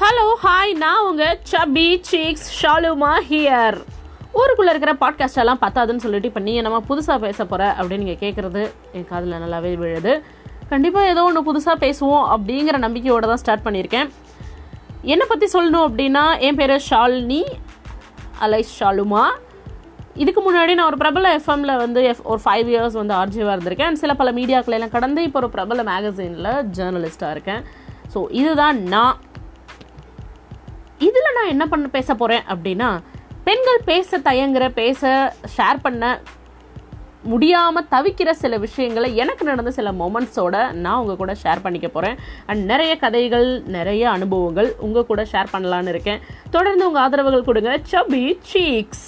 Hello hi நான் உங்கள் சபி seeks ஷாலுமா here ஊருக்குள்ளே இருக்கிற பாட்காஸ்ட் எல்லாம் பத்தாதுன்னு சொல்லிட்டு இப்போ நீ நம்ம புதுசாக பேச போகிற அப்படின்னு நீங்கள் கேட்குறது என் காதில் நல்லாவே விழுது. கண்டிப்பாக ஏதோ ஒன்று புதுசாக பேசுவோம் அப்படிங்கிற நம்பிக்கையோடு தான் ஸ்டார்ட் பண்ணியிருக்கேன். என்னை பற்றி சொல்லணும் அப்படின்னா என் பேர் ஷாலினி அலை ஷாலுமா. இதுக்கு முன்னாடி நான் ஒரு பிரபல எஃப்எம்ல வந்து எஃப் ஒரு ஃபைவ் இயர்ஸ் வந்து ஆர்ஜிவாக இருந்திருக்கேன். அண்ட் சில பல மீடியாக்களை எல்லாம் கடந்து இப்போ ஒரு பிரபல மேகசீனில் ஜேர்னலிஸ்ட்டாக இருக்கேன். ஸோ இதுதான் நான். நான் என்ன பண்ண பேச போகிறேன் அப்படின்னா பெண்கள் பேச தயங்குற பேச ஷேர் பண்ண முடியாமல் தவிக்கிற சில விஷயங்களை எனக்கு நடந்த சில மொமெண்ட்ஸோட நான் உங்கள் கூட ஷேர் பண்ணிக்க போகிறேன் அண்ட் நிறைய கதைகள் நிறைய அனுபவங்கள் உங்கள் கூட ஷேர் பண்ணலான்னு இருக்கேன். தொடர்ந்து உங்கள் ஆதரவுகள் கொடுங்க. சபி சீக்ஸ்